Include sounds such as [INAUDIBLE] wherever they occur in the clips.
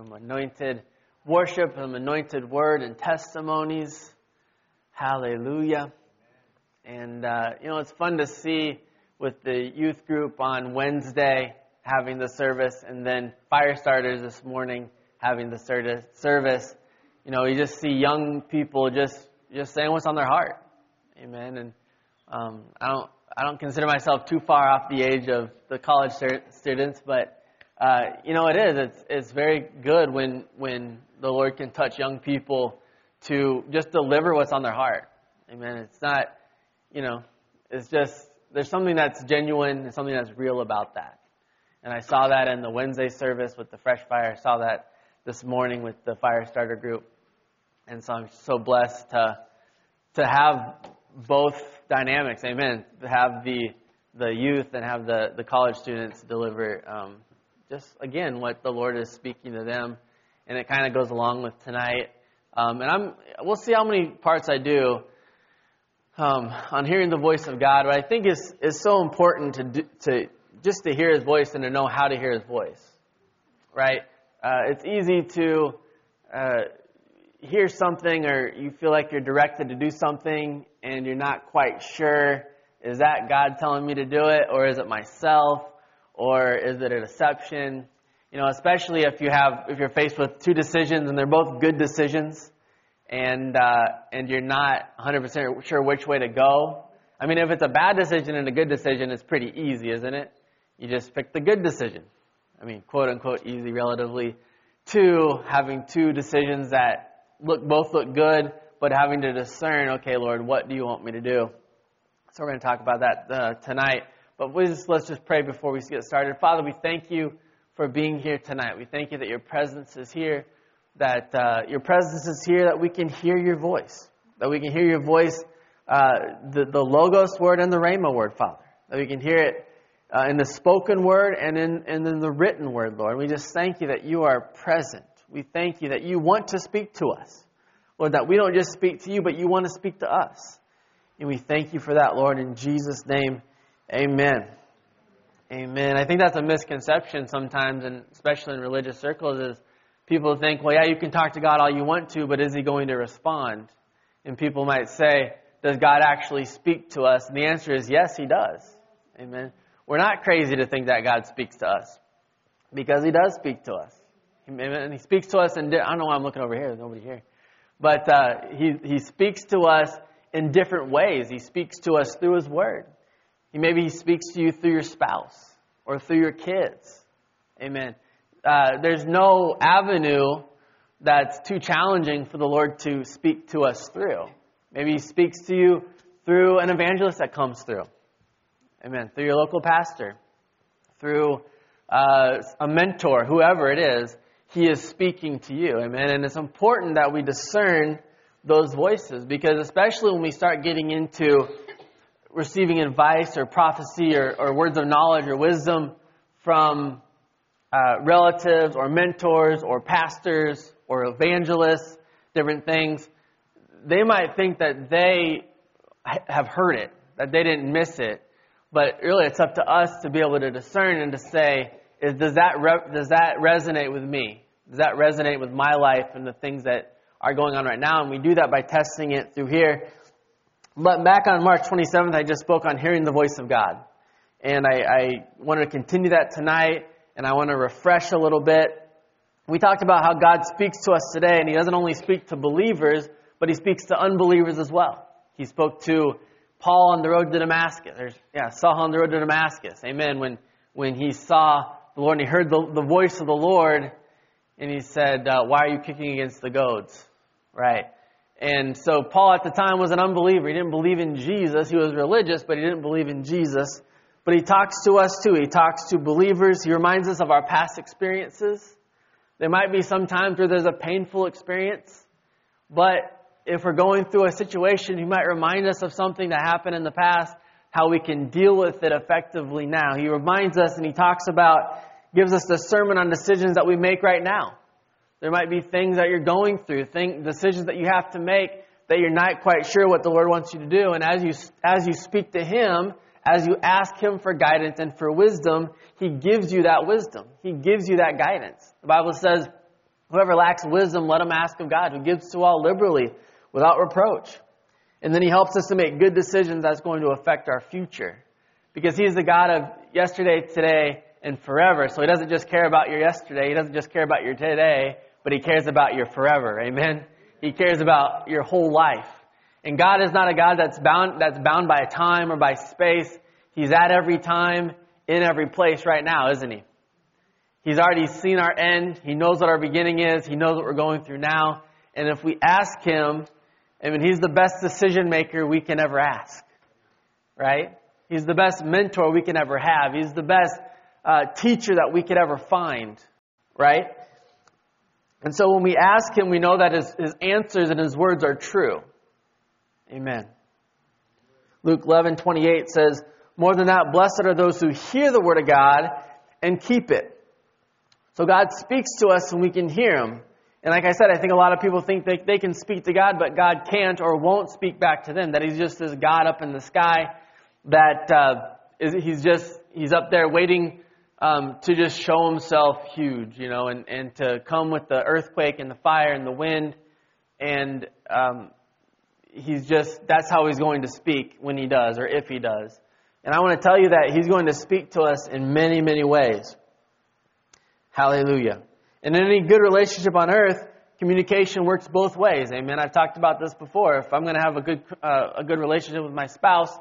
Some anointed worship, some anointed word and testimonies. Hallelujah. And, uh, you know, it's fun to see with the youth group on Wednesday having the service and then fire starters this morning having the service. You know, you just see young people just, just saying what's on their heart. Amen. And, um, I don't, I don't consider myself too far off the age of the college stu- students, but uh, you know, it is. It's it's very good when when the Lord can touch young people to just deliver what's on their heart. Amen. It's not, you know, it's just there's something that's genuine and something that's real about that. And I saw that in the Wednesday service with the Fresh Fire. I saw that this morning with the Fire Starter group. And so I'm so blessed to to have both dynamics. Amen. To have the the youth and have the the college students deliver um, just again what the Lord is speaking to them, and it kind of goes along with tonight. Um, and I'm we'll see how many parts I do um, on hearing the voice of God. But I think is is so important to do, to just to hear His voice and to know how to hear His voice. Right? Uh, it's easy to uh, hear something or you feel like you're directed to do something and you're not quite sure. Is that God telling me to do it, or is it myself? Or is it a deception? You know, especially if you have if you're faced with two decisions and they're both good decisions, and uh, and you're not 100% sure which way to go. I mean, if it's a bad decision and a good decision, it's pretty easy, isn't it? You just pick the good decision. I mean, quote unquote easy relatively. To having two decisions that look both look good, but having to discern, okay, Lord, what do you want me to do? So we're going to talk about that uh, tonight. But just, let's just pray before we get started. Father, we thank you for being here tonight. We thank you that your presence is here, that uh, your presence is here, that we can hear your voice, that we can hear your voice, uh, the, the Logos word and the Rhema word, Father, that we can hear it uh, in the spoken word and in, and in the written word, Lord. We just thank you that you are present. We thank you that you want to speak to us. Lord, that we don't just speak to you, but you want to speak to us. And we thank you for that, Lord, in Jesus' name. Amen. Amen. I think that's a misconception sometimes, and especially in religious circles, is people think, well, yeah, you can talk to God all you want to, but is He going to respond? And people might say, does God actually speak to us? And the answer is yes, He does. Amen. We're not crazy to think that God speaks to us because He does speak to us. And He speaks to us, and I don't know why I'm looking over here. There's nobody here. But uh, he, he speaks to us in different ways. He speaks to us through His Word. Maybe he speaks to you through your spouse or through your kids. Amen. Uh, there's no avenue that's too challenging for the Lord to speak to us through. Maybe he speaks to you through an evangelist that comes through. Amen. Through your local pastor, through uh, a mentor, whoever it is, he is speaking to you. Amen. And it's important that we discern those voices because, especially when we start getting into receiving advice or prophecy or, or words of knowledge or wisdom from uh, relatives or mentors or pastors or evangelists, different things, they might think that they have heard it, that they didn't miss it. But really, it's up to us to be able to discern and to say, is, does, that re- does that resonate with me? Does that resonate with my life and the things that are going on right now? And we do that by testing it through here. But back on March 27th, I just spoke on hearing the voice of God. And I, I want to continue that tonight, and I want to refresh a little bit. We talked about how God speaks to us today, and He doesn't only speak to believers, but He speaks to unbelievers as well. He spoke to Paul on the road to Damascus. There's, yeah, Saul on the road to Damascus. Amen. When, when he saw the Lord and he heard the, the voice of the Lord, and he said, uh, Why are you kicking against the goads? Right. And so Paul at the time was an unbeliever. He didn't believe in Jesus. He was religious, but he didn't believe in Jesus. But he talks to us too. He talks to believers. He reminds us of our past experiences. There might be some times where there's a painful experience, but if we're going through a situation, he might remind us of something that happened in the past, how we can deal with it effectively now. He reminds us and he talks about, gives us the sermon on decisions that we make right now. There might be things that you're going through, decisions that you have to make that you're not quite sure what the Lord wants you to do. And as you, as you speak to Him, as you ask Him for guidance and for wisdom, He gives you that wisdom. He gives you that guidance. The Bible says, whoever lacks wisdom, let him ask of God, who gives to all liberally without reproach. And then He helps us to make good decisions that's going to affect our future. Because He's the God of yesterday, today, and forever. So He doesn't just care about your yesterday. He doesn't just care about your today, but He cares about your forever. Amen? He cares about your whole life. And God is not a God that's bound, that's bound by time or by space. He's at every time, in every place right now, isn't He? He's already seen our end. He knows what our beginning is. He knows what we're going through now. And if we ask Him, I mean, He's the best decision maker we can ever ask. Right? He's the best mentor we can ever have. He's the best uh, teacher that we could ever find. Right? And so when we ask Him, we know that His, his answers and His words are true. Amen. Luke 11, 28 says, More than that, blessed are those who hear the word of God and keep it. So God speaks to us and we can hear Him. And like I said, I think a lot of people think they, they can speak to God, but God can't or won't speak back to them. That He's just this God up in the sky that uh, is, He's just, He's up there waiting um, to just show Himself huge, you know, and, and to come with the earthquake and the fire and the wind. And um, He's just, that's how He's going to speak when He does or if He does. And I want to tell you that He's going to speak to us in many, many ways. Hallelujah. And in any good relationship on earth, communication works both ways. Amen. I've talked about this before. If I'm going to have a good, uh, a good relationship with my spouse,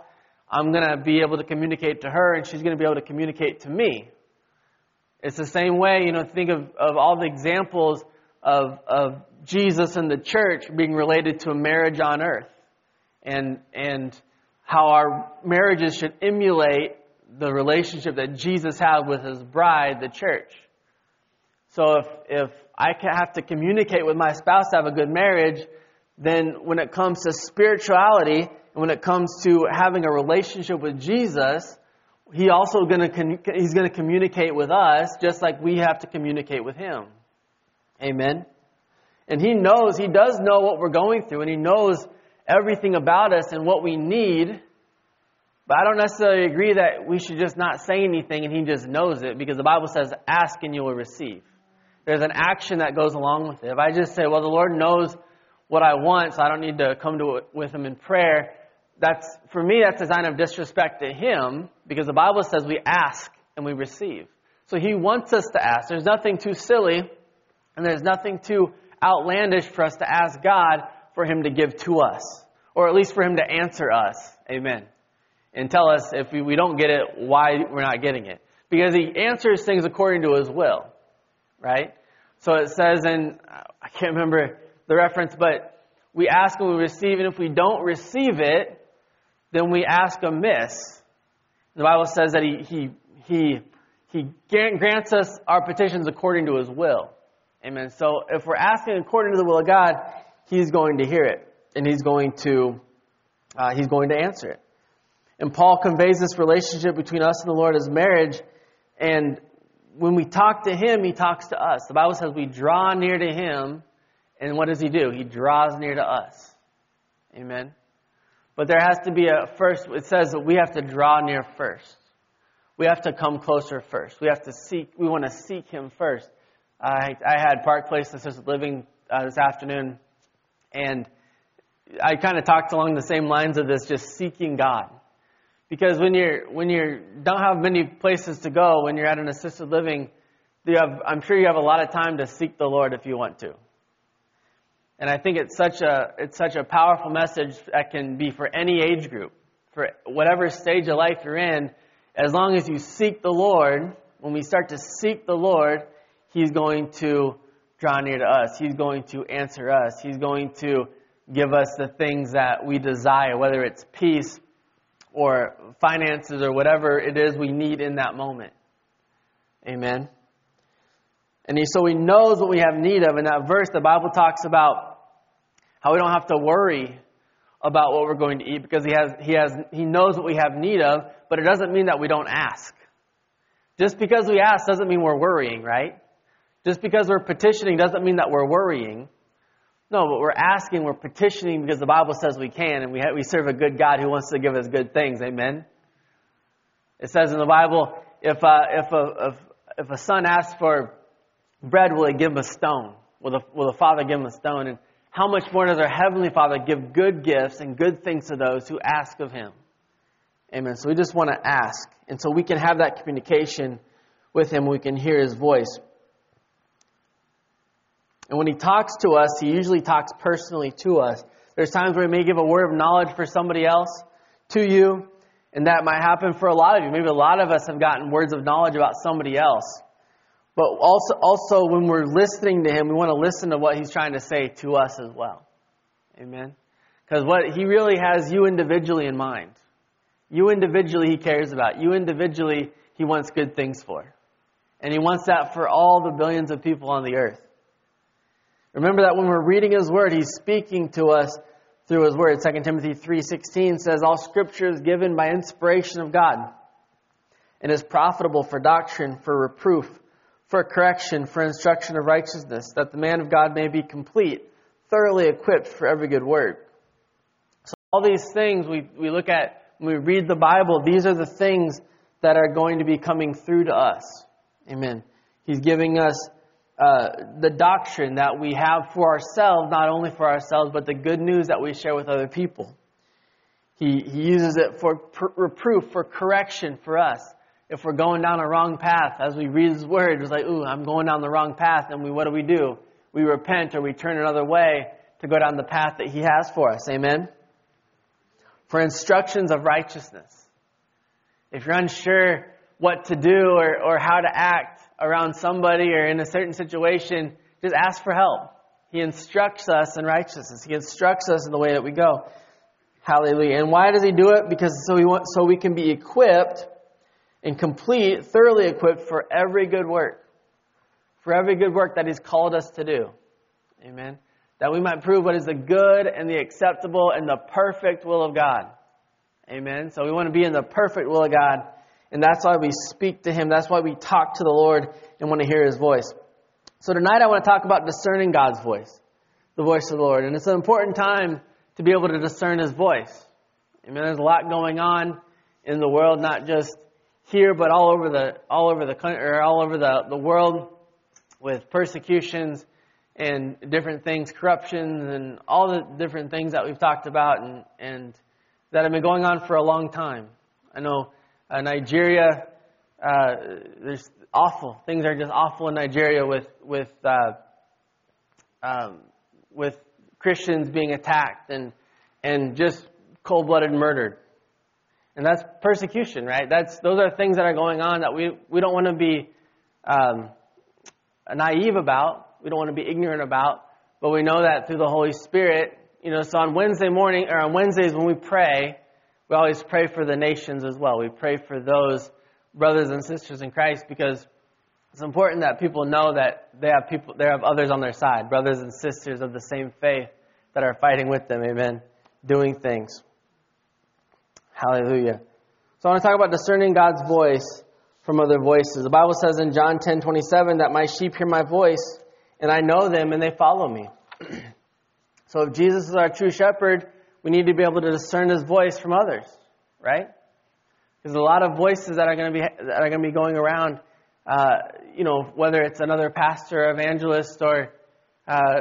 I'm going to be able to communicate to her and she's going to be able to communicate to me. It's the same way, you know, think of, of all the examples of, of Jesus and the church being related to a marriage on earth and, and how our marriages should emulate the relationship that Jesus had with his bride, the church. So if, if I have to communicate with my spouse to have a good marriage, then when it comes to spirituality and when it comes to having a relationship with Jesus, he also going to he's going to communicate with us just like we have to communicate with him. Amen. And he knows, he does know what we're going through and he knows everything about us and what we need. But I don't necessarily agree that we should just not say anything and he just knows it because the Bible says ask and you will receive there's an action that goes along with it. If I just say, well, the Lord knows what I want, so I don't need to come to it with Him in prayer, that's, for me, that's a sign of disrespect to Him because the Bible says we ask and we receive. So He wants us to ask. There's nothing too silly and there's nothing too outlandish for us to ask God for Him to give to us, or at least for Him to answer us. Amen. And tell us if we don't get it, why we're not getting it. Because He answers things according to His will, right? So it says in, I can't remember the reference, but we ask and we receive, and if we don't receive it, then we ask amiss. The Bible says that he, he, he, he grants us our petitions according to his will. Amen. So if we're asking according to the will of God, he's going to hear it, and he's going to, uh, he's going to answer it. And Paul conveys this relationship between us and the Lord as marriage, and when we talk to him, he talks to us. The Bible says we draw near to him, and what does he do? He draws near to us. Amen. But there has to be a first, it says that we have to draw near first. We have to come closer first. We have to seek, we want to seek him first. I, I had Park Place Assisted Living uh, this afternoon, and I kind of talked along the same lines of this, just seeking God. Because when you're when you don't have many places to go, when you're at an assisted living, you have, I'm sure you have a lot of time to seek the Lord if you want to. And I think it's such a it's such a powerful message that can be for any age group, for whatever stage of life you're in. As long as you seek the Lord, when we start to seek the Lord, He's going to draw near to us. He's going to answer us. He's going to give us the things that we desire, whether it's peace or finances or whatever it is we need in that moment. Amen. And so he knows what we have need of. In that verse, the Bible talks about how we don't have to worry about what we're going to eat because he has, he has, he knows what we have need of, but it doesn't mean that we don't ask. Just because we ask doesn't mean we're worrying, right? Just because we're petitioning doesn't mean that we're worrying. No, but we're asking, we're petitioning because the Bible says we can, and we, we serve a good God who wants to give us good things. Amen? It says in the Bible, if, uh, if, a, if, if a son asks for bread, will he give him a stone? Will the, will the father give him a stone? And how much more does our Heavenly Father give good gifts and good things to those who ask of him? Amen. So we just want to ask. And so we can have that communication with him. We can hear his voice. And when he talks to us, he usually talks personally to us. There's times where he may give a word of knowledge for somebody else to you, and that might happen for a lot of you. Maybe a lot of us have gotten words of knowledge about somebody else. But also, also when we're listening to him, we want to listen to what he's trying to say to us as well. Amen. Because what he really has you individually in mind. You individually he cares about. You individually he wants good things for. And he wants that for all the billions of people on the earth. Remember that when we're reading his word, he's speaking to us through his word. 2 Timothy 3:16 says all scripture is given by inspiration of God and is profitable for doctrine, for reproof, for correction, for instruction of righteousness, that the man of God may be complete, thoroughly equipped for every good work. So all these things we, we look at when we read the Bible, these are the things that are going to be coming through to us. Amen. He's giving us uh, the doctrine that we have for ourselves, not only for ourselves, but the good news that we share with other people. He, he uses it for pr- reproof, for correction for us. If we're going down a wrong path, as we read His Word, it's like, ooh, I'm going down the wrong path, and we, what do we do? We repent or we turn another way to go down the path that He has for us. Amen? For instructions of righteousness. If you're unsure what to do or, or how to act, around somebody or in a certain situation, just ask for help. He instructs us in righteousness. He instructs us in the way that we go. Hallelujah. And why does he do it? Because so we want, so we can be equipped and complete, thoroughly equipped for every good work. For every good work that he's called us to do. Amen. That we might prove what is the good and the acceptable and the perfect will of God. Amen. So we want to be in the perfect will of God and that's why we speak to Him. That's why we talk to the Lord and want to hear His voice. So tonight I want to talk about discerning God's voice, the voice of the Lord. And it's an important time to be able to discern His voice. I mean, there's a lot going on in the world, not just here, but all over the all over the country or all over the, the world with persecutions and different things, corruptions and all the different things that we've talked about and, and that have been going on for a long time. I know uh, Nigeria, uh, there's awful things are just awful in Nigeria with with uh, um, with Christians being attacked and and just cold-blooded murdered. And that's persecution, right? That's those are things that are going on that we we don't want to be um, naive about. We don't want to be ignorant about. But we know that through the Holy Spirit, you know. So on Wednesday morning or on Wednesdays when we pray, we always pray for the nations as well. We pray for those brothers and sisters in Christ because it's important that people know that they have people, they have others on their side, brothers and sisters of the same faith that are fighting with them. Amen. Doing things. Hallelujah. So I want to talk about discerning God's voice from other voices. The Bible says in John 10 27 that my sheep hear my voice and I know them and they follow me. [CLEARS THROAT] so if Jesus is our true shepherd, we need to be able to discern his voice from others, right? There's a lot of voices that are going to be that are going to be going around. Uh, you know, whether it's another pastor, evangelist, or uh,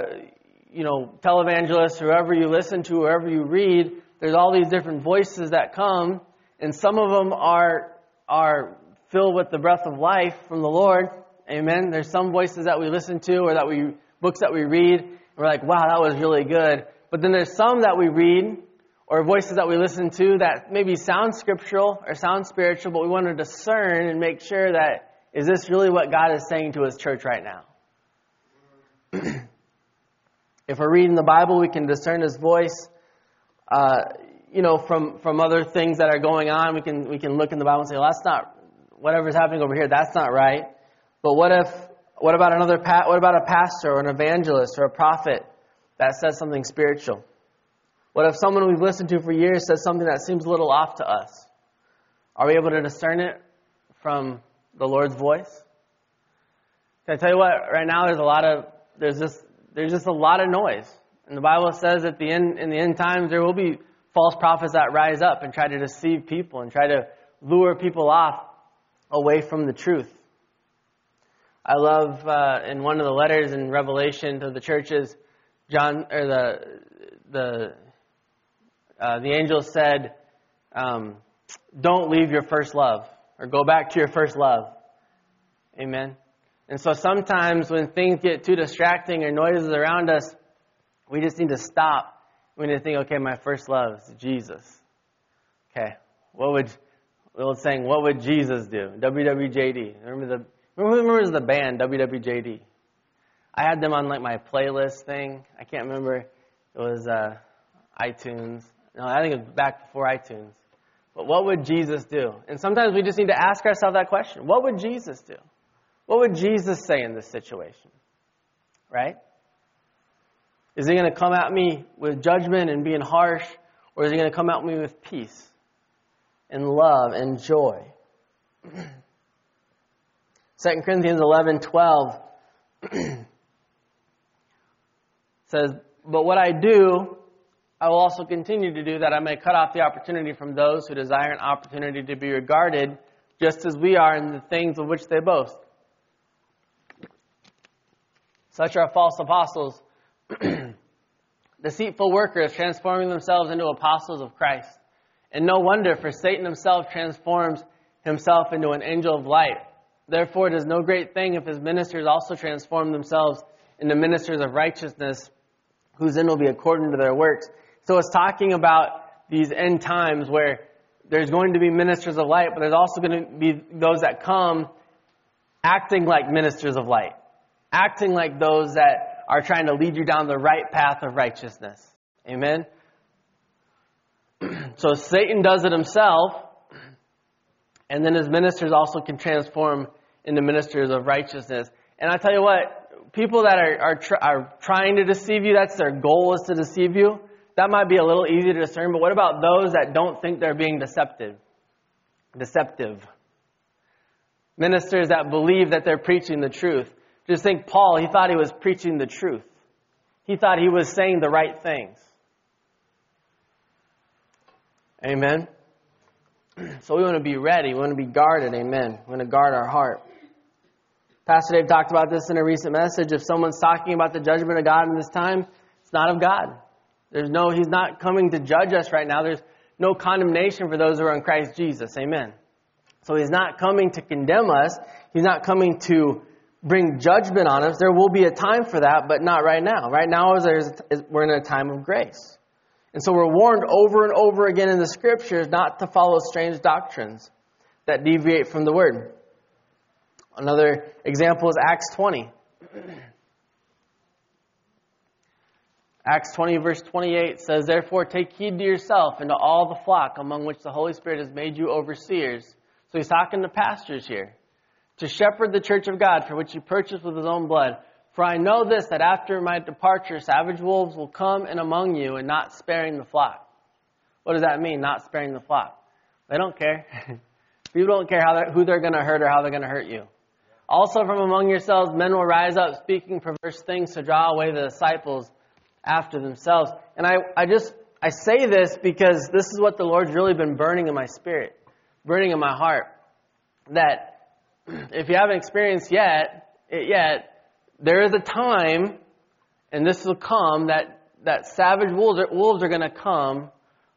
you know, televangelist, whoever you listen to, whoever you read. There's all these different voices that come, and some of them are are filled with the breath of life from the Lord. Amen. There's some voices that we listen to, or that we books that we read, and we're like, wow, that was really good. But then there's some that we read or voices that we listen to that maybe sound scriptural or sound spiritual, but we want to discern and make sure that is this really what God is saying to his church right now? [CLEARS THROAT] If we're reading the Bible, we can discern His voice. Uh, you know, from from other things that are going on, we can we can look in the Bible and say, well, that's not whatever's happening over here. That's not right. But what if what about another pa- what about a pastor or an evangelist or a prophet that says something spiritual? What if someone we've listened to for years says something that seems a little off to us? Are we able to discern it from the Lord's voice? Can I tell you what? Right now, there's a lot of there's just there's just a lot of noise, and the Bible says at the end in the end times there will be false prophets that rise up and try to deceive people and try to lure people off away from the truth. I love uh, in one of the letters in Revelation to the churches, John or the the uh, the angel said, um, "Don't leave your first love, or go back to your first love." Amen. And so sometimes when things get too distracting or noises around us, we just need to stop. We need to think, okay, my first love is Jesus. Okay, what would the old saying, what would Jesus do? WWJD. Remember the remember the band WWJD? I had them on like my playlist thing. I can't remember. It was uh, iTunes. No, I think it was back before iTunes. But what would Jesus do? And sometimes we just need to ask ourselves that question. What would Jesus do? What would Jesus say in this situation? Right? Is he going to come at me with judgment and being harsh, or is he going to come at me with peace and love and joy? [CLEARS THROAT] 2 Corinthians 11 12 [CLEARS THROAT] says, But what I do, I will also continue to do that I may cut off the opportunity from those who desire an opportunity to be regarded just as we are in the things of which they boast. Such are false apostles, [CLEARS THROAT] deceitful workers transforming themselves into apostles of Christ. And no wonder, for Satan himself transforms himself into an angel of light. Therefore, it is no great thing if his ministers also transform themselves into ministers of righteousness, whose end will be according to their works. So it's talking about these end times where there's going to be ministers of light, but there's also going to be those that come acting like ministers of light acting like those that are trying to lead you down the right path of righteousness. Amen? [CLEARS THROAT] so Satan does it himself, and then his ministers also can transform into ministers of righteousness. And I tell you what, people that are, are, tr- are trying to deceive you, that's their goal is to deceive you, that might be a little easy to discern, but what about those that don't think they're being deceptive? Deceptive. Ministers that believe that they're preaching the truth. Just think Paul, he thought he was preaching the truth. He thought he was saying the right things. Amen. [CLEARS THROAT] So we want to be ready. We want to be guarded. Amen. We want to guard our heart. Pastor Dave talked about this in a recent message. If someone's talking about the judgment of God in this time, it's not of God. There's no, He's not coming to judge us right now. There's no condemnation for those who are in Christ Jesus. Amen. So He's not coming to condemn us. He's not coming to bring judgment on us. There will be a time for that, but not right now. Right now, is we're in a time of grace. And so we're warned over and over again in the scriptures not to follow strange doctrines that deviate from the word. Another example is Acts 20. [CLEARS THROAT] Acts 20, verse 28 says, Therefore take heed to yourself and to all the flock among which the Holy Spirit has made you overseers. So he's talking to pastors here to shepherd the church of God for which he purchased with his own blood. For I know this, that after my departure, savage wolves will come in among you and not sparing the flock. What does that mean, not sparing the flock? They don't care. [LAUGHS] People don't care how they're, who they're going to hurt or how they're going to hurt you. Also from among yourselves, men will rise up speaking perverse things to draw away the disciples after themselves. And I, I just, I say this because this is what the Lord's really been burning in my spirit, burning in my heart. That [CLEARS THROAT] if you haven't experienced yet, it yet, there is a time, and this will come, that, that savage wolves are, wolves are going to come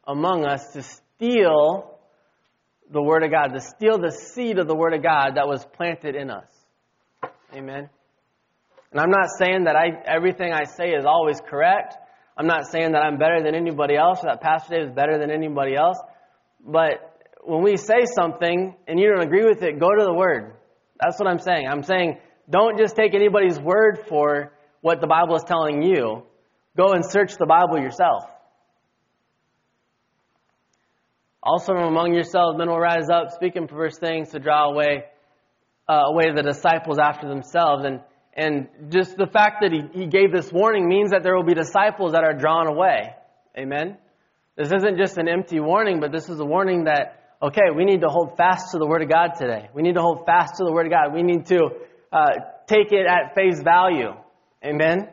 among us to steal the Word of God, to steal the seed of the Word of God that was planted in us. Amen. And I'm not saying that I, everything I say is always correct. I'm not saying that I'm better than anybody else or that Pastor Dave is better than anybody else. But when we say something and you don't agree with it, go to the Word. That's what I'm saying. I'm saying don't just take anybody's word for what the Bible is telling you, go and search the Bible yourself. Also from among yourselves men will rise up, speaking perverse things to draw away uh, away the disciples after themselves. And and just the fact that he, he gave this warning means that there will be disciples that are drawn away. Amen. This isn't just an empty warning, but this is a warning that okay, we need to hold fast to the Word of God today. We need to hold fast to the Word of God. We need to uh, take it at face value. Amen.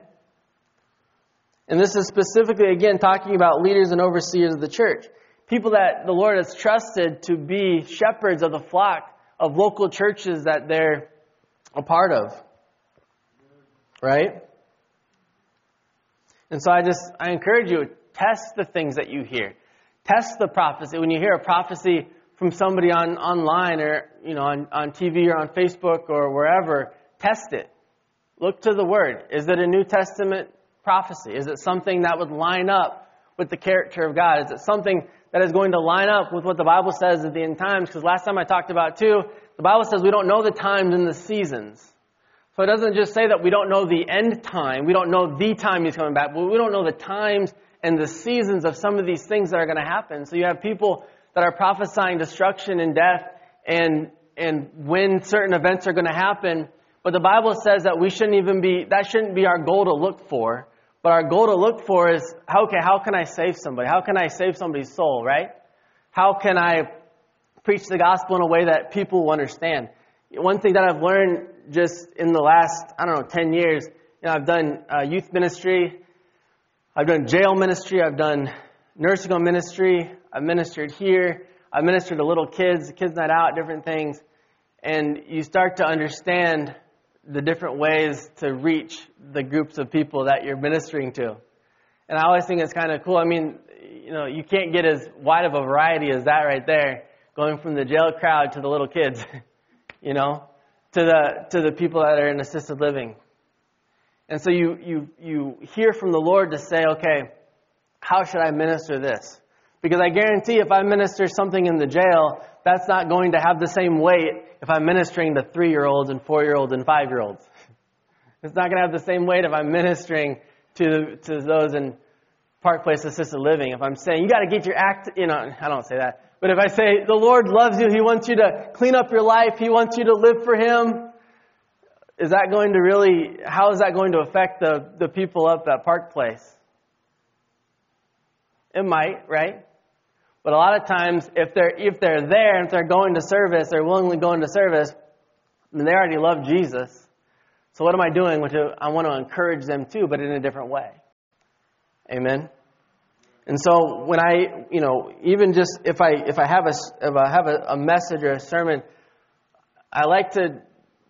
And this is specifically, again, talking about leaders and overseers of the church people that the Lord has trusted to be shepherds of the flock of local churches that they're a part of. Right? And so I just, I encourage you, test the things that you hear. Test the prophecy. When you hear a prophecy from somebody on online or, you know, on, on TV or on Facebook or wherever, test it. Look to the Word. Is it a New Testament prophecy? Is it something that would line up with the character of God? Is it something that is going to line up with what the Bible says at the end times. Because last time I talked about too, the Bible says we don't know the times and the seasons. So it doesn't just say that we don't know the end time, we don't know the time he's coming back, but we don't know the times and the seasons of some of these things that are going to happen. So you have people that are prophesying destruction and death and and when certain events are going to happen, but the Bible says that we shouldn't even be that shouldn't be our goal to look for. But our goal to look for is, okay, how can I save somebody? How can I save somebody's soul, right? How can I preach the gospel in a way that people will understand? One thing that I've learned just in the last, I don't know, 10 years, you know, I've done uh, youth ministry, I've done jail ministry, I've done nursing home ministry, I've ministered here, I've ministered to little kids, kids night out, different things. And you start to understand the different ways to reach the groups of people that you're ministering to. And I always think it's kind of cool. I mean, you know, you can't get as wide of a variety as that right there, going from the jail crowd to the little kids, [LAUGHS] you know, to the to the people that are in assisted living. And so you you you hear from the Lord to say, okay, how should I minister this? Because I guarantee if I minister something in the jail, that's not going to have the same weight if I'm ministering to three year olds and four year olds and five year olds. It's not going to have the same weight if I'm ministering to, to those in Park Place Assisted Living. If I'm saying, you got to get your act, you know, I don't say that. But if I say, the Lord loves you, He wants you to clean up your life, He wants you to live for Him, is that going to really, how is that going to affect the, the people up at Park Place? It might, right? But a lot of times, if they're, if they're there if they're going to service, they're willingly going to service, then they already love Jesus. So what am I doing? I want to encourage them too, but in a different way. Amen. And so when I, you know, even just if I if I have a if I have a, a message or a sermon, I like to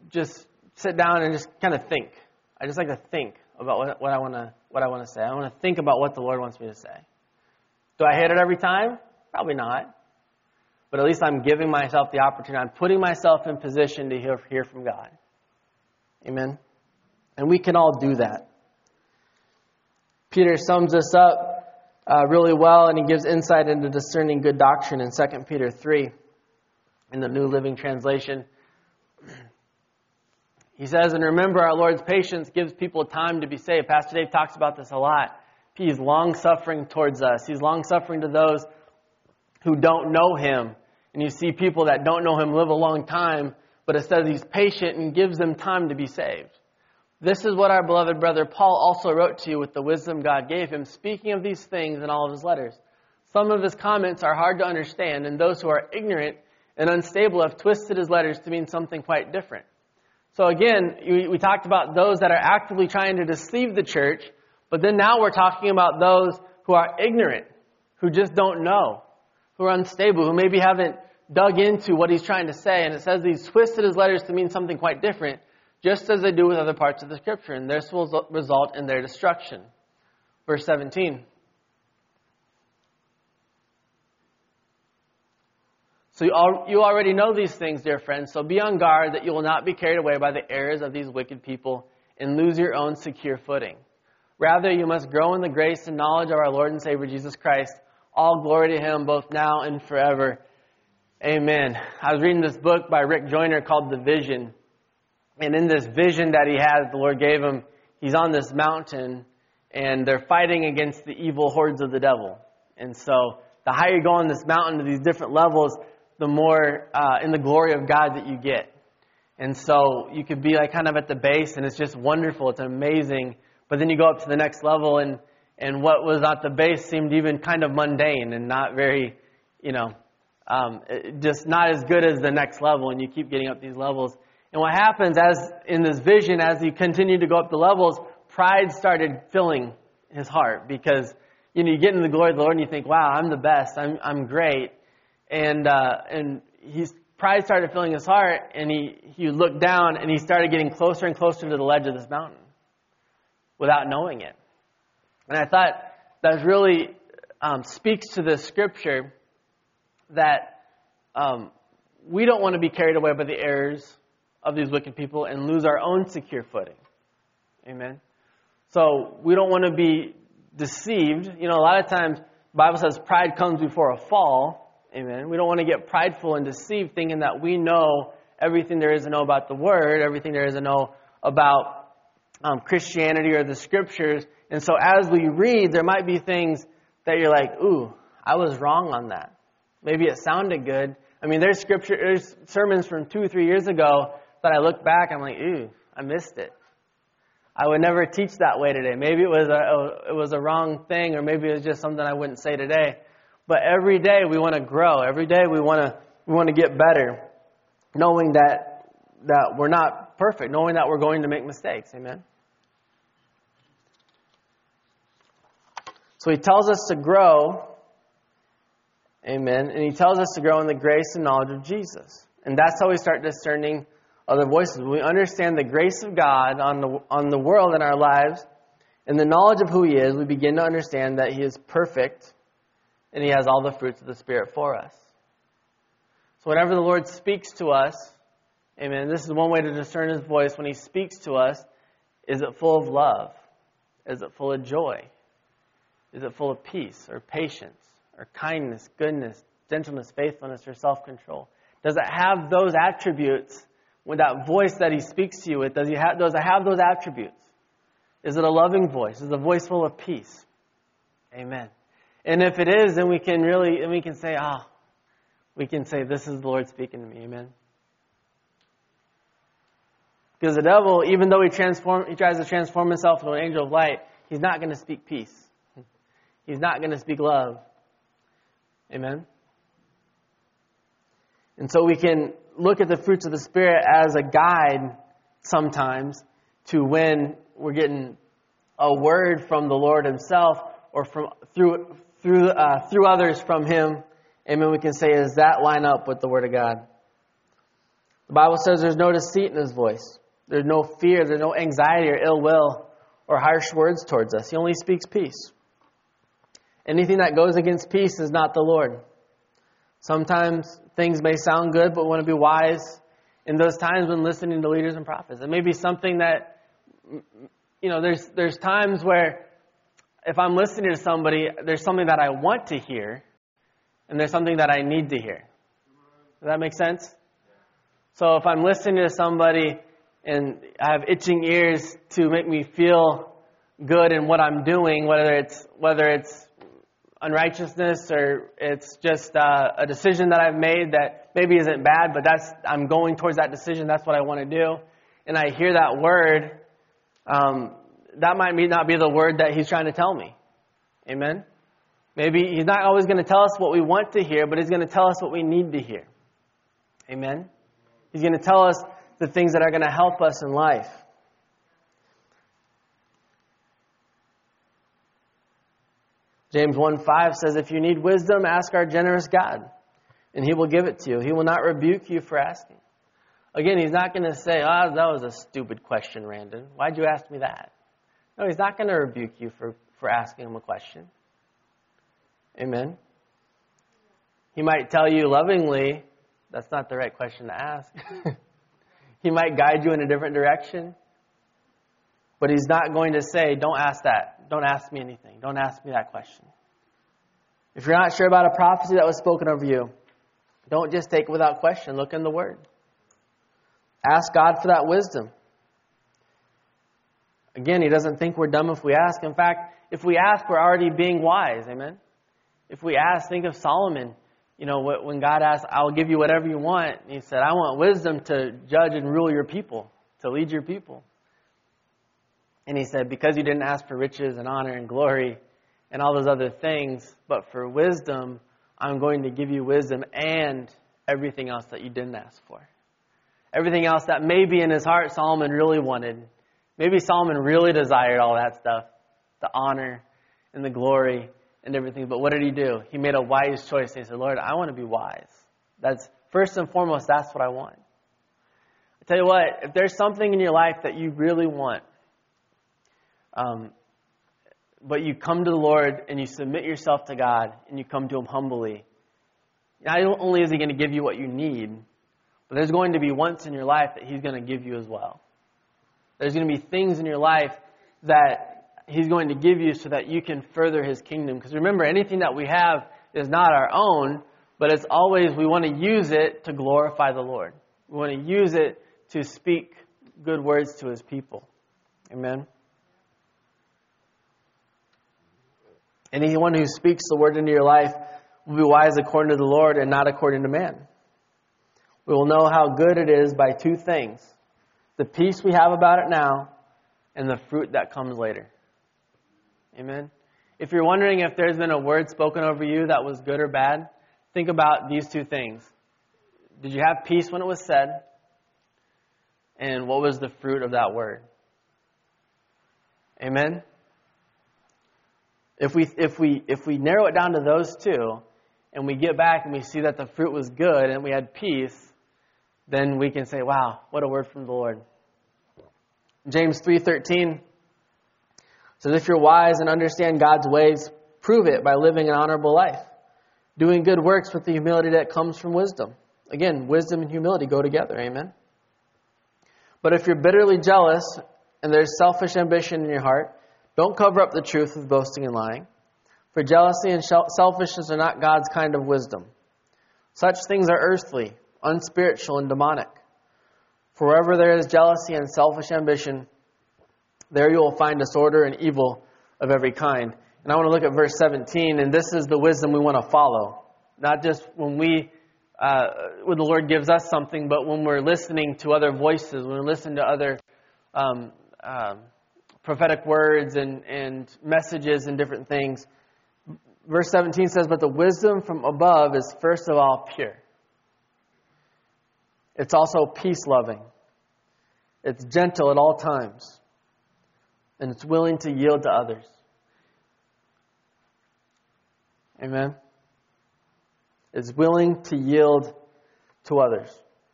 just sit down and just kind of think. I just like to think about what, what I want to what I want to say. I want to think about what the Lord wants me to say. Do I hit it every time? Probably not. But at least I'm giving myself the opportunity. I'm putting myself in position to hear, hear from God. Amen. And we can all do that. Peter sums this up uh, really well, and he gives insight into discerning good doctrine in 2 Peter 3 in the New Living Translation. [CLEARS THROAT] He says, and remember, our Lord's patience gives people time to be saved. Pastor Dave talks about this a lot. He's long suffering towards us. He's long suffering to those who don't know him. And you see people that don't know him live a long time, but it says he's patient and gives them time to be saved. This is what our beloved brother Paul also wrote to you with the wisdom God gave him, speaking of these things in all of his letters. Some of his comments are hard to understand, and those who are ignorant and unstable have twisted his letters to mean something quite different. So again, we, talked about those that are actively trying to deceive the church, but then now we're talking about those who are ignorant, who just don't know who are unstable, who maybe haven't dug into what he's trying to say. And it says he's twisted his letters to mean something quite different, just as they do with other parts of the scripture. And this will result in their destruction. Verse 17. So you, already know these things, dear friends, so be on guard that you will not be carried away by the errors of these wicked people and lose your own secure footing. Rather, you must grow in the grace and knowledge of our Lord and Savior Jesus Christ. All glory to him both now and forever. Amen. I was reading this book by Rick Joyner called The Vision. And in this vision that he had, the Lord gave him, he's on this mountain and they're fighting against the evil hordes of the devil. And so, the higher you go on this mountain to these different levels, the more uh, in the glory of God that you get. And so, you could be like kind of at the base, and it's just wonderful. It's amazing. But then you go up to the next level, and and what was at the base seemed even kind of mundane and not very, you know, um, just not as good as the next level. And you keep getting up these levels. And what happens as in this vision, as he continued to go up the levels, pride started filling his heart because you know you get into the glory of the Lord and you think, "Wow, I'm the best. I'm I'm great," and uh, and he's pride started filling his heart, and he he looked down and he started getting closer and closer to the ledge of this mountain without knowing it. And I thought that really um, speaks to the scripture that um, we don't want to be carried away by the errors of these wicked people and lose our own secure footing. Amen. So we don't want to be deceived. You know, a lot of times the Bible says pride comes before a fall. Amen. We don't want to get prideful and deceived thinking that we know everything there is to know about the Word, everything there is to know about um, Christianity or the Scriptures. And so as we read, there might be things that you're like, ooh, I was wrong on that. Maybe it sounded good. I mean, there's scripture, there's sermons from two three years ago that I look back, and I'm like, ooh, I missed it. I would never teach that way today. Maybe it was a, it was a wrong thing, or maybe it was just something I wouldn't say today. But every day we want to grow. Every day we want to we want to get better, knowing that that we're not perfect, knowing that we're going to make mistakes. Amen. So he tells us to grow. Amen. And he tells us to grow in the grace and knowledge of Jesus. And that's how we start discerning other voices. We understand the grace of God on the, on the world in our lives and the knowledge of who He is, we begin to understand that He is perfect and He has all the fruits of the Spirit for us. So whenever the Lord speaks to us, amen, this is one way to discern His voice. When He speaks to us, is it full of love? Is it full of joy? Is it full of peace or patience or kindness, goodness, gentleness, faithfulness, or self control? Does it have those attributes with that voice that he speaks to you with, does, he have, does it have those attributes? Is it a loving voice? Is a voice full of peace? Amen. And if it is, then we can really, then we can say, ah, oh, we can say, this is the Lord speaking to me. Amen. Because the devil, even though he transform, he tries to transform himself into an angel of light, he's not going to speak peace. He's not going to speak love. Amen. And so we can look at the fruits of the Spirit as a guide sometimes to when we're getting a word from the Lord Himself or from through through uh, through others from Him. Amen. We can say, does that line up with the Word of God? The Bible says there's no deceit in His voice. There's no fear. There's no anxiety or ill will or harsh words towards us. He only speaks peace. Anything that goes against peace is not the Lord. Sometimes things may sound good, but we want to be wise in those times when listening to leaders and prophets. It may be something that, you know, there's, there's times where if I'm listening to somebody, there's something that I want to hear, and there's something that I need to hear. Does that make sense? So if I'm listening to somebody and I have itching ears to make me feel good in what I'm doing, whether it's whether it's unrighteousness or it's just uh, a decision that I've made that maybe isn't bad, but that's I'm going towards that decision. That's what I want to do, and I hear that word. Um, that might not be the word that he's trying to tell me. Amen. Maybe he's not always going to tell us what we want to hear, but he's going to tell us what we need to hear. Amen. He's going to tell us the things that are going to help us in life. James 1 5 says, If you need wisdom, ask our generous God, and he will give it to you. He will not rebuke you for asking. Again, he's not going to say, Oh, that was a stupid question, Randon. Why'd you ask me that? No, he's not going to rebuke you for, for asking him a question. Amen. He might tell you lovingly, that's not the right question to ask. [LAUGHS] he might guide you in a different direction. But he's not going to say, don't ask that. Don't ask me anything. Don't ask me that question. If you're not sure about a prophecy that was spoken over you, don't just take it without question. Look in the Word. Ask God for that wisdom. Again, he doesn't think we're dumb if we ask. In fact, if we ask, we're already being wise. Amen? If we ask, think of Solomon. You know, when God asked, I'll give you whatever you want, he said, I want wisdom to judge and rule your people, to lead your people. And he said, Because you didn't ask for riches and honor and glory and all those other things, but for wisdom, I'm going to give you wisdom and everything else that you didn't ask for. Everything else that maybe in his heart Solomon really wanted. Maybe Solomon really desired all that stuff the honor and the glory and everything. But what did he do? He made a wise choice. He said, Lord, I want to be wise. That's first and foremost, that's what I want. I tell you what, if there's something in your life that you really want, um, but you come to the Lord and you submit yourself to God and you come to Him humbly, not only is He going to give you what you need, but there's going to be once in your life that He's going to give you as well. There's going to be things in your life that He's going to give you so that you can further His kingdom. Because remember, anything that we have is not our own, but it's always we want to use it to glorify the Lord. We want to use it to speak good words to His people. Amen. Anyone who speaks the word into your life will be wise according to the Lord and not according to man. We will know how good it is by two things the peace we have about it now and the fruit that comes later. Amen. If you're wondering if there's been a word spoken over you that was good or bad, think about these two things. Did you have peace when it was said? And what was the fruit of that word? Amen. If we, if, we, if we narrow it down to those two, and we get back and we see that the fruit was good and we had peace, then we can say, wow, what a word from the Lord. James 3.13 says, if you're wise and understand God's ways, prove it by living an honorable life, doing good works with the humility that comes from wisdom. Again, wisdom and humility go together, amen? But if you're bitterly jealous and there's selfish ambition in your heart, don't cover up the truth with boasting and lying. For jealousy and selfishness are not God's kind of wisdom. Such things are earthly, unspiritual, and demonic. For wherever there is jealousy and selfish ambition, there you will find disorder and evil of every kind. And I want to look at verse 17, and this is the wisdom we want to follow. Not just when we, uh, when the Lord gives us something, but when we're listening to other voices, when we listen to other um, um, prophetic words and, and messages and different things. Verse 17 says, But the wisdom from above is first of all pure. It's also peace loving. It's gentle at all times. And it's willing to yield to others. Amen. It's willing to yield to others.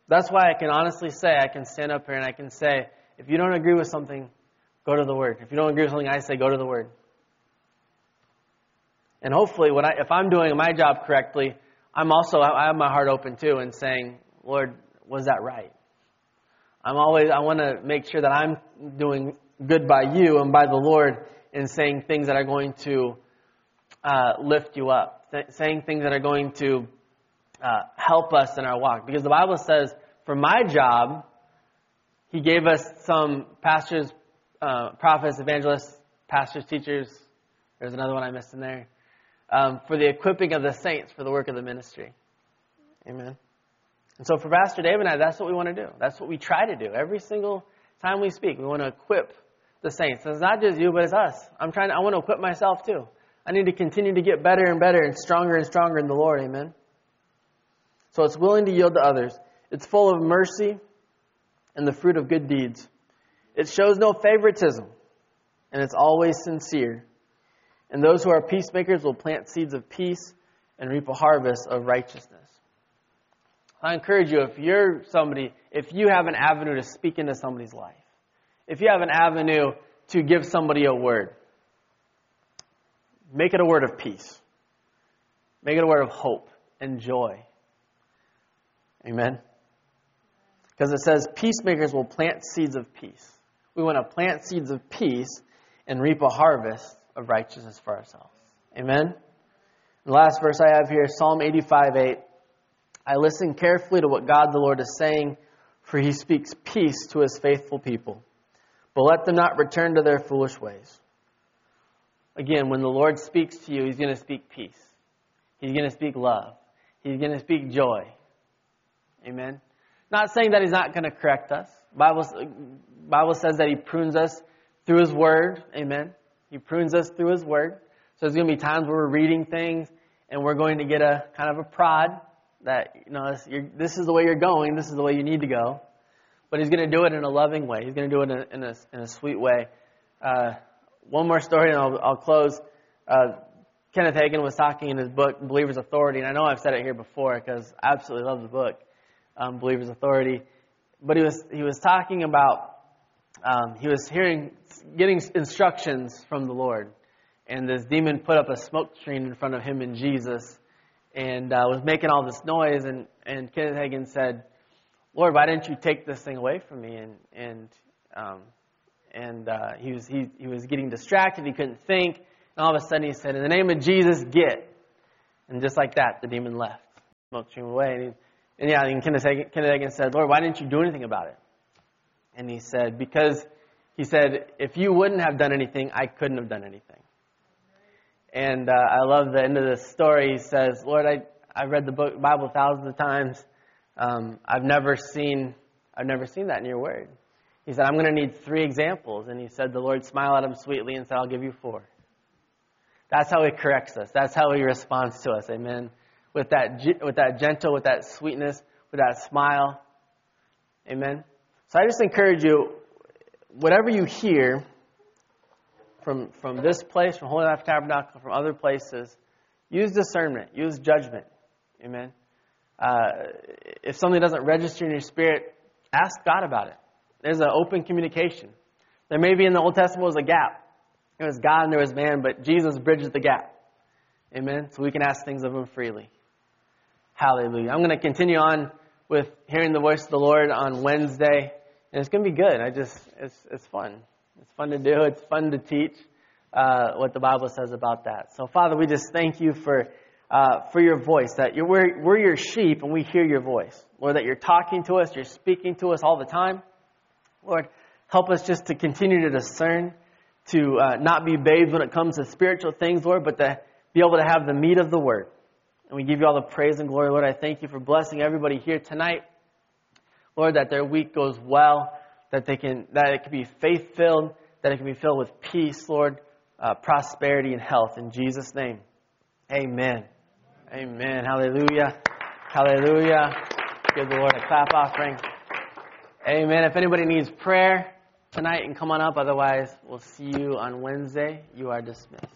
That's why I can honestly say, I can stand up here and I can say, if you don't agree with something, Go to the Word. If you don't agree with something I say, go to the Word. And hopefully, I, if I'm doing my job correctly, I'm also I have my heart open too and saying, Lord, was that right? I'm always I want to make sure that I'm doing good by you and by the Lord in saying things that are going to uh, lift you up, th- saying things that are going to uh, help us in our walk. Because the Bible says, for my job, He gave us some pastors, uh, prophets, evangelists, pastors, teachers. There's another one I missed in there. Um, for the equipping of the saints for the work of the ministry. Amen. And so for Pastor Dave and I, that's what we want to do. That's what we try to do every single time we speak. We want to equip the saints. it's not just you, but it's us. I'm trying. To, I want to equip myself too. I need to continue to get better and better and stronger and stronger in the Lord. Amen. So it's willing to yield to others. It's full of mercy and the fruit of good deeds. It shows no favoritism, and it's always sincere. And those who are peacemakers will plant seeds of peace and reap a harvest of righteousness. I encourage you, if you're somebody, if you have an avenue to speak into somebody's life, if you have an avenue to give somebody a word, make it a word of peace. Make it a word of hope and joy. Amen? Because it says, peacemakers will plant seeds of peace. We want to plant seeds of peace and reap a harvest of righteousness for ourselves. Amen? The last verse I have here, Psalm 85 8. I listen carefully to what God the Lord is saying, for he speaks peace to his faithful people, but let them not return to their foolish ways. Again, when the Lord speaks to you, He's going to speak peace. He's going to speak love. He's going to speak joy. Amen. Not saying that He's not going to correct us. Bible Bible says that He prunes us through His Word. Amen. He prunes us through His Word. So there's going to be times where we're reading things and we're going to get a kind of a prod that you know this, this is the way you're going. This is the way you need to go. But He's going to do it in a loving way. He's going to do it in a, in a, in a sweet way. Uh, one more story, and I'll, I'll close. Uh, Kenneth Hagin was talking in his book, Believer's Authority, and I know I've said it here before because I absolutely love the book, um, Believer's Authority. But he was he was talking about um, he was hearing getting instructions from the Lord, and this demon put up a smoke screen in front of him and Jesus, and uh, was making all this noise. And and Kenneth Hagin said, "Lord, why didn't you take this thing away from me?" And and um, and uh, he was he, he was getting distracted. He couldn't think. And all of a sudden he said, In the name of Jesus, get. And just like that, the demon left. Smoke stream away. And, and yeah, and Kenneth Hagin, said, Lord, why didn't you do anything about it? And he said, Because he said, if you wouldn't have done anything, I couldn't have done anything. And uh, I love the end of the story. He says, Lord, I, I've read the book, Bible thousands of times. Um, I've never seen I've never seen that in your word. He said, I'm going to need three examples. And he said, the Lord smiled at him sweetly and said, I'll give you four. That's how he corrects us. That's how he responds to us. Amen. With that, with that gentle, with that sweetness, with that smile. Amen. So I just encourage you, whatever you hear from, from this place, from Holy Life Tabernacle, from other places, use discernment, use judgment. Amen. Uh, if something doesn't register in your spirit, ask God about it. There's an open communication. There may be in the Old Testament was a gap. There was God and there was man, but Jesus bridges the gap. Amen. So we can ask things of him freely. Hallelujah. I'm going to continue on with hearing the voice of the Lord on Wednesday, and it's going to be good. I just, it's, it's fun. It's fun to do. It's fun to teach uh, what the Bible says about that. So, Father, we just thank you for uh, for your voice. That you're, we're, we're your sheep, and we hear your voice. Lord, that you're talking to us, you're speaking to us all the time. Lord, help us just to continue to discern to uh, not be babes when it comes to spiritual things, Lord, but to be able to have the meat of the word. And we give you all the praise and glory, Lord. I thank you for blessing everybody here tonight. Lord, that their week goes well, that they can, that it can be faith filled, that it can be filled with peace, Lord, uh, prosperity and health. In Jesus' name, Amen. Amen. Hallelujah. Hallelujah. Give the Lord a clap offering. Amen. If anybody needs prayer, tonight and come on up. Otherwise, we'll see you on Wednesday. You are dismissed.